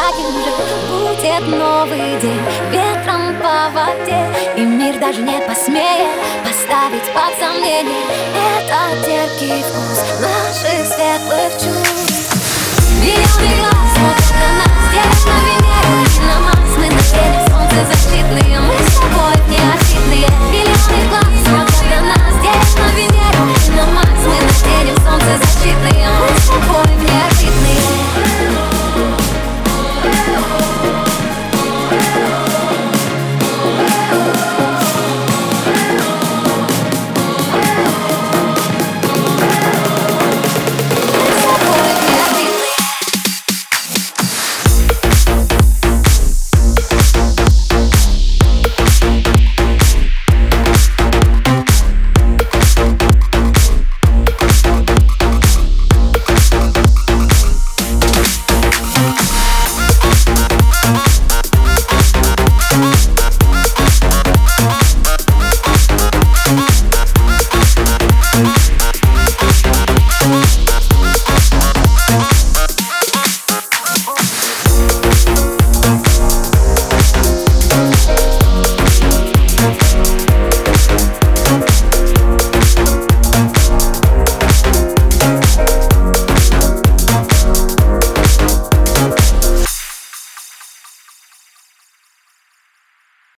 каким же будет новый день. Ветром по воде И мир даже не посмеет Поставить под сомнение. Этот терпкий вкус Наших светлых чувств. Миллионы глаз